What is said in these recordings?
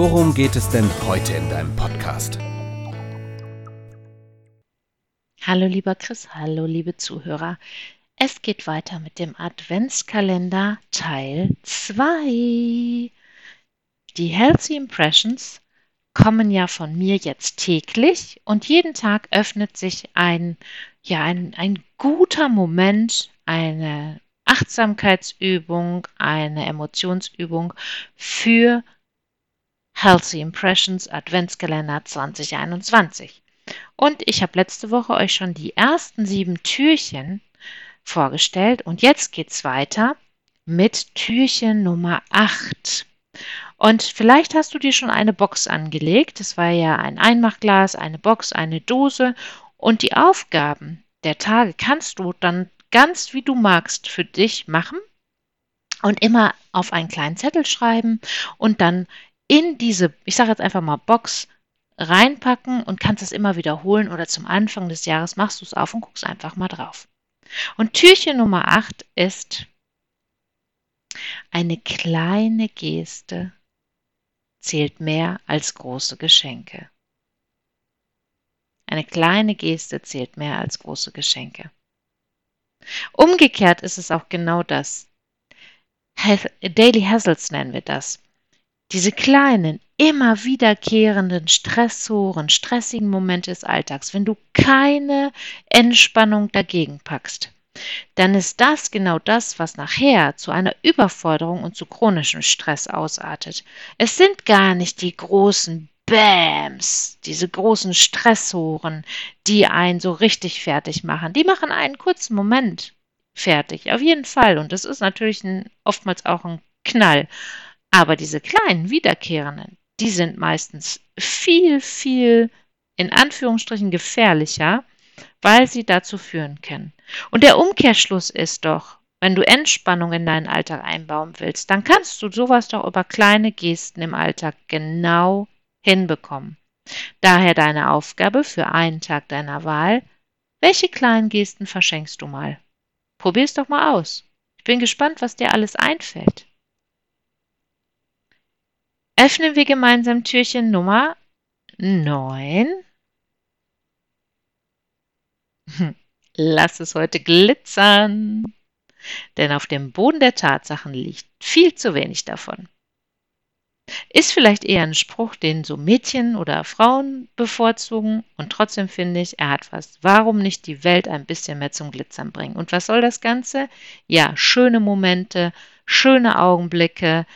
worum geht es denn heute in deinem Podcast? Hallo lieber Chris, hallo liebe Zuhörer. Es geht weiter mit dem Adventskalender Teil 2. Die Healthy Impressions kommen ja von mir jetzt täglich und jeden Tag öffnet sich ein, ja, ein, ein guter Moment, eine Achtsamkeitsübung, eine Emotionsübung für Healthy Impressions Adventskalender 2021. Und ich habe letzte Woche euch schon die ersten sieben Türchen vorgestellt. Und jetzt geht es weiter mit Türchen Nummer 8. Und vielleicht hast du dir schon eine Box angelegt. Das war ja ein Einmachglas, eine Box, eine Dose. Und die Aufgaben der Tage kannst du dann ganz wie du magst für dich machen und immer auf einen kleinen Zettel schreiben und dann in diese, ich sage jetzt einfach mal Box reinpacken und kannst es immer wiederholen oder zum Anfang des Jahres machst du es auf und guckst einfach mal drauf. Und Türchen Nummer 8 ist eine kleine Geste zählt mehr als große Geschenke. Eine kleine Geste zählt mehr als große Geschenke. Umgekehrt ist es auch genau das. Daily Hassles nennen wir das. Diese kleinen, immer wiederkehrenden Stressoren, stressigen Momente des Alltags, wenn du keine Entspannung dagegen packst, dann ist das genau das, was nachher zu einer Überforderung und zu chronischem Stress ausartet. Es sind gar nicht die großen Bams, diese großen Stressoren, die einen so richtig fertig machen. Die machen einen kurzen Moment fertig, auf jeden Fall. Und das ist natürlich ein, oftmals auch ein Knall. Aber diese kleinen wiederkehrenden, die sind meistens viel, viel in Anführungsstrichen gefährlicher, weil sie dazu führen können. Und der Umkehrschluss ist doch, wenn du Entspannung in deinen Alltag einbauen willst, dann kannst du sowas doch über kleine Gesten im Alltag genau hinbekommen. Daher deine Aufgabe für einen Tag deiner Wahl. Welche kleinen Gesten verschenkst du mal? Probier's doch mal aus. Ich bin gespannt, was dir alles einfällt. Öffnen wir gemeinsam Türchen Nummer 9. Lass es heute glitzern, denn auf dem Boden der Tatsachen liegt viel zu wenig davon. Ist vielleicht eher ein Spruch, den so Mädchen oder Frauen bevorzugen und trotzdem finde ich, er hat was. Warum nicht die Welt ein bisschen mehr zum Glitzern bringen? Und was soll das Ganze? Ja, schöne Momente, schöne Augenblicke,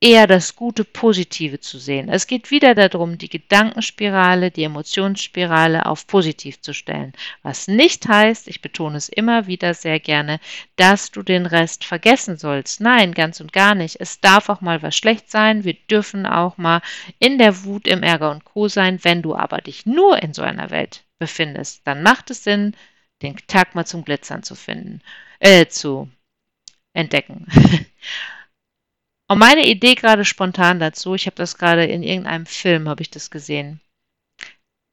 eher das Gute, Positive zu sehen. Es geht wieder darum, die Gedankenspirale, die Emotionsspirale auf positiv zu stellen. Was nicht heißt, ich betone es immer wieder sehr gerne, dass du den Rest vergessen sollst. Nein, ganz und gar nicht. Es darf auch mal was schlecht sein. Wir dürfen auch mal in der Wut, im Ärger und Co. sein. Wenn du aber dich nur in so einer Welt befindest, dann macht es Sinn, den Tag mal zum Glitzern zu finden, äh, zu entdecken. Und meine Idee gerade spontan dazu, ich habe das gerade in irgendeinem Film, habe ich das gesehen.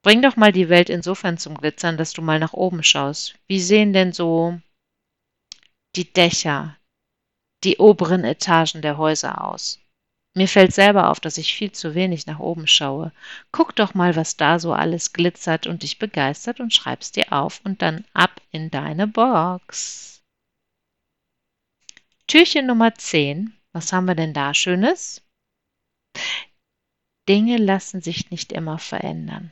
Bring doch mal die Welt insofern zum Glitzern, dass du mal nach oben schaust. Wie sehen denn so die Dächer, die oberen Etagen der Häuser aus? Mir fällt selber auf, dass ich viel zu wenig nach oben schaue. Guck doch mal, was da so alles glitzert und dich begeistert und schreib's dir auf und dann ab in deine Box. Türchen Nummer 10 was haben wir denn da Schönes? Dinge lassen sich nicht immer verändern,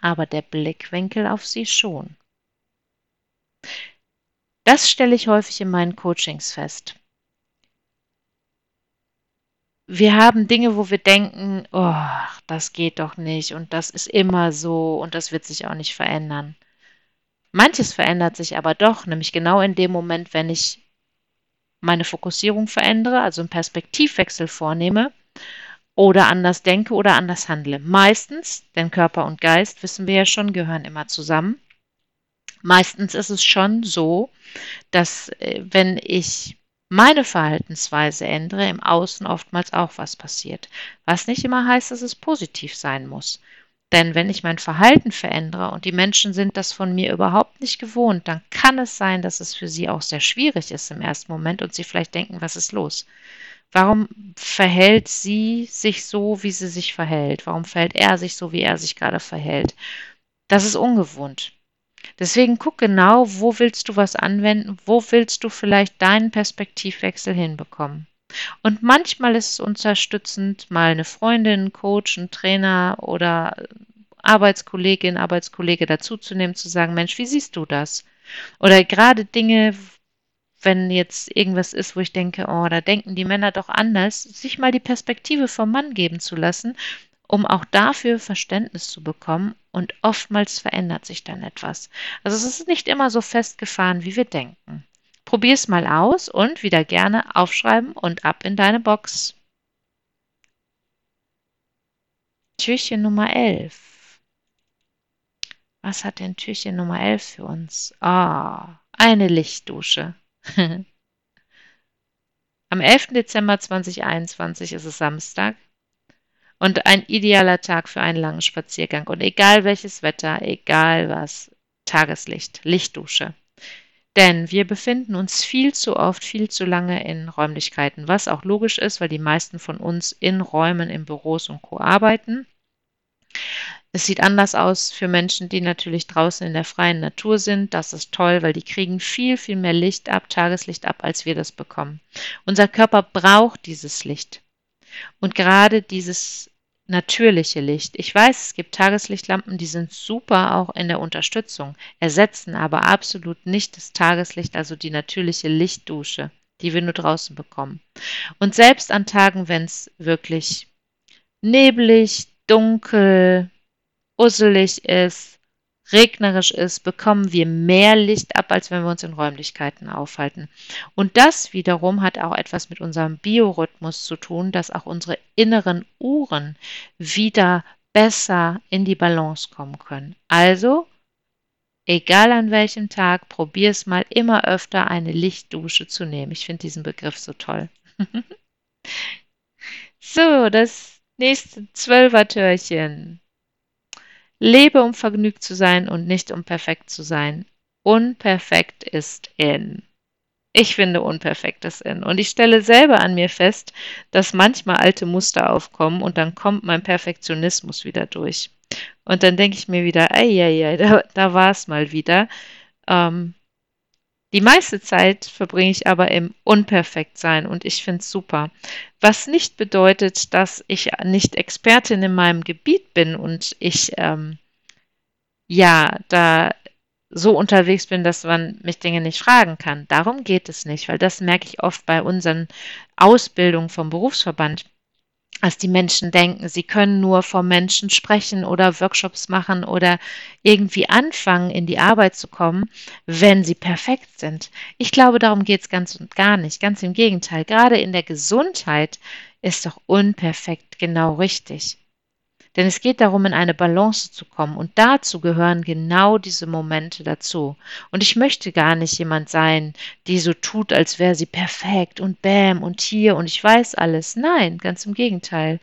aber der Blickwinkel auf sie schon. Das stelle ich häufig in meinen Coachings fest. Wir haben Dinge, wo wir denken, oh, das geht doch nicht und das ist immer so und das wird sich auch nicht verändern. Manches verändert sich aber doch, nämlich genau in dem Moment, wenn ich meine Fokussierung verändere, also einen Perspektivwechsel vornehme oder anders denke oder anders handle. Meistens, denn Körper und Geist, wissen wir ja schon, gehören immer zusammen. Meistens ist es schon so, dass äh, wenn ich meine Verhaltensweise ändere, im Außen oftmals auch was passiert. Was nicht immer heißt, dass es positiv sein muss. Denn wenn ich mein Verhalten verändere und die Menschen sind das von mir überhaupt nicht gewohnt, dann kann es sein, dass es für sie auch sehr schwierig ist im ersten Moment und sie vielleicht denken, was ist los? Warum verhält sie sich so, wie sie sich verhält? Warum verhält er sich so, wie er sich gerade verhält? Das ist ungewohnt. Deswegen guck genau, wo willst du was anwenden, wo willst du vielleicht deinen Perspektivwechsel hinbekommen. Und manchmal ist es unterstützend, mal eine Freundin, Coach, einen Trainer oder Arbeitskollegin, Arbeitskollege dazuzunehmen, zu sagen, Mensch, wie siehst du das? Oder gerade Dinge, wenn jetzt irgendwas ist, wo ich denke, oh, da denken die Männer doch anders, sich mal die Perspektive vom Mann geben zu lassen, um auch dafür Verständnis zu bekommen und oftmals verändert sich dann etwas. Also es ist nicht immer so festgefahren, wie wir denken. Probier es mal aus und wieder gerne aufschreiben und ab in deine Box. Türchen Nummer 11. Was hat denn Türchen Nummer 11 für uns? Ah, eine Lichtdusche. Am 11. Dezember 2021 ist es Samstag und ein idealer Tag für einen langen Spaziergang. Und egal welches Wetter, egal was, Tageslicht, Lichtdusche. Denn wir befinden uns viel zu oft, viel zu lange in Räumlichkeiten, was auch logisch ist, weil die meisten von uns in Räumen, in Büros und Co. arbeiten. Es sieht anders aus für Menschen, die natürlich draußen in der freien Natur sind. Das ist toll, weil die kriegen viel, viel mehr Licht ab, Tageslicht ab, als wir das bekommen. Unser Körper braucht dieses Licht. Und gerade dieses natürliche Licht. Ich weiß, es gibt Tageslichtlampen, die sind super auch in der Unterstützung, ersetzen aber absolut nicht das Tageslicht, also die natürliche Lichtdusche, die wir nur draußen bekommen. Und selbst an Tagen, wenn es wirklich neblig, dunkel, usselig ist, regnerisch ist, bekommen wir mehr Licht ab, als wenn wir uns in Räumlichkeiten aufhalten. Und das wiederum hat auch etwas mit unserem Biorhythmus zu tun, dass auch unsere inneren Uhren wieder besser in die Balance kommen können. Also, egal an welchem Tag, probier es mal immer öfter eine Lichtdusche zu nehmen. Ich finde diesen Begriff so toll. so, das nächste Zwölfertürchen. Lebe, um vergnügt zu sein und nicht um perfekt zu sein. Unperfekt ist in. Ich finde, unperfekt ist in. Und ich stelle selber an mir fest, dass manchmal alte Muster aufkommen und dann kommt mein Perfektionismus wieder durch. Und dann denke ich mir wieder, ei, ei, ei da, da war es mal wieder. Ähm, die meiste Zeit verbringe ich aber im Unperfektsein und ich finde es super. Was nicht bedeutet, dass ich nicht Expertin in meinem Gebiet bin und ich ähm, ja da so unterwegs bin, dass man mich Dinge nicht fragen kann. Darum geht es nicht, weil das merke ich oft bei unseren Ausbildungen vom Berufsverband dass die Menschen denken, sie können nur vor Menschen sprechen oder Workshops machen oder irgendwie anfangen, in die Arbeit zu kommen, wenn sie perfekt sind. Ich glaube, darum geht es ganz und gar nicht. Ganz im Gegenteil. Gerade in der Gesundheit ist doch unperfekt genau richtig. Denn es geht darum, in eine Balance zu kommen. Und dazu gehören genau diese Momente dazu. Und ich möchte gar nicht jemand sein, die so tut, als wäre sie perfekt und bäm und hier und ich weiß alles. Nein, ganz im Gegenteil.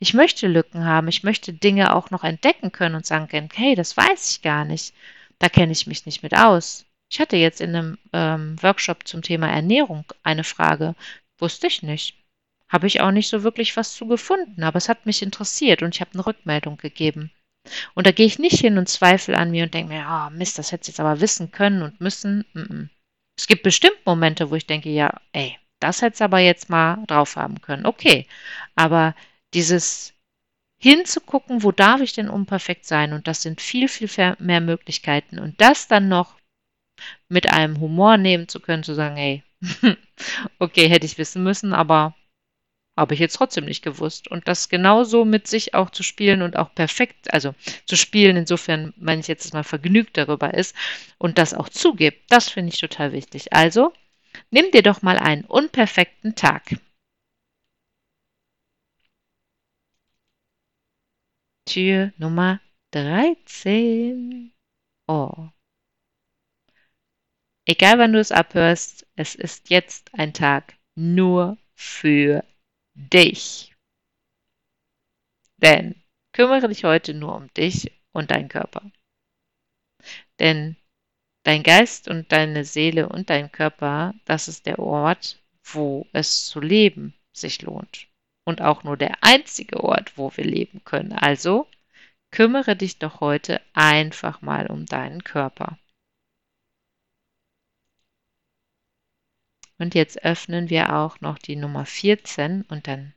Ich möchte Lücken haben. Ich möchte Dinge auch noch entdecken können und sagen können, hey, das weiß ich gar nicht. Da kenne ich mich nicht mit aus. Ich hatte jetzt in einem ähm, Workshop zum Thema Ernährung eine Frage. Wusste ich nicht habe ich auch nicht so wirklich was zu gefunden, aber es hat mich interessiert und ich habe eine Rückmeldung gegeben. Und da gehe ich nicht hin und zweifle an mir und denke mir, oh, Mist, das hätte ich jetzt aber wissen können und müssen. Es gibt bestimmt Momente, wo ich denke, ja, ey, das hätte es aber jetzt mal drauf haben können. Okay, aber dieses hinzugucken, wo darf ich denn unperfekt sein? Und das sind viel, viel mehr Möglichkeiten. Und das dann noch mit einem Humor nehmen zu können, zu sagen, ey, okay, hätte ich wissen müssen, aber habe ich jetzt trotzdem nicht gewusst. Und das genauso mit sich auch zu spielen und auch perfekt, also zu spielen, insofern, wenn ich jetzt mal vergnügt darüber ist und das auch zugibt, das finde ich total wichtig. Also, nimm dir doch mal einen unperfekten Tag. Tür Nummer 13. Oh. Egal wann du es abhörst, es ist jetzt ein Tag nur für dich. Denn kümmere dich heute nur um dich und deinen Körper. Denn dein Geist und deine Seele und dein Körper, das ist der Ort, wo es zu leben sich lohnt. Und auch nur der einzige Ort, wo wir leben können. Also kümmere dich doch heute einfach mal um deinen Körper. Und jetzt öffnen wir auch noch die Nummer 14 und dann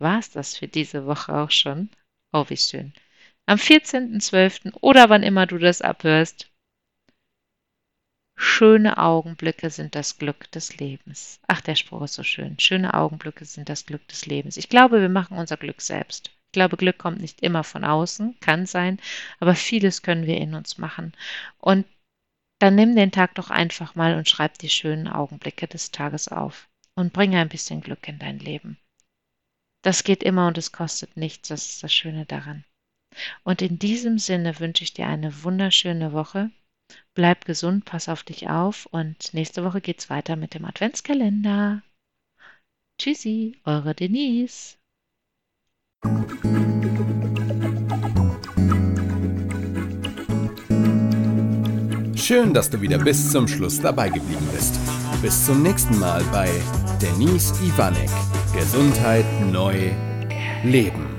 war es das für diese Woche auch schon. Oh, wie schön. Am 14.12. oder wann immer du das abhörst. Schöne Augenblicke sind das Glück des Lebens. Ach, der Spruch ist so schön. Schöne Augenblicke sind das Glück des Lebens. Ich glaube, wir machen unser Glück selbst. Ich glaube, Glück kommt nicht immer von außen, kann sein, aber vieles können wir in uns machen. Und dann nimm den Tag doch einfach mal und schreib die schönen Augenblicke des Tages auf und bringe ein bisschen Glück in dein Leben. Das geht immer und es kostet nichts, das ist das Schöne daran. Und in diesem Sinne wünsche ich dir eine wunderschöne Woche. Bleib gesund, pass auf dich auf und nächste Woche geht's weiter mit dem Adventskalender. Tschüssi, eure Denise. Schön, dass du wieder bis zum Schluss dabei geblieben bist. Bis zum nächsten Mal bei Denise Ivanek. Gesundheit neu leben.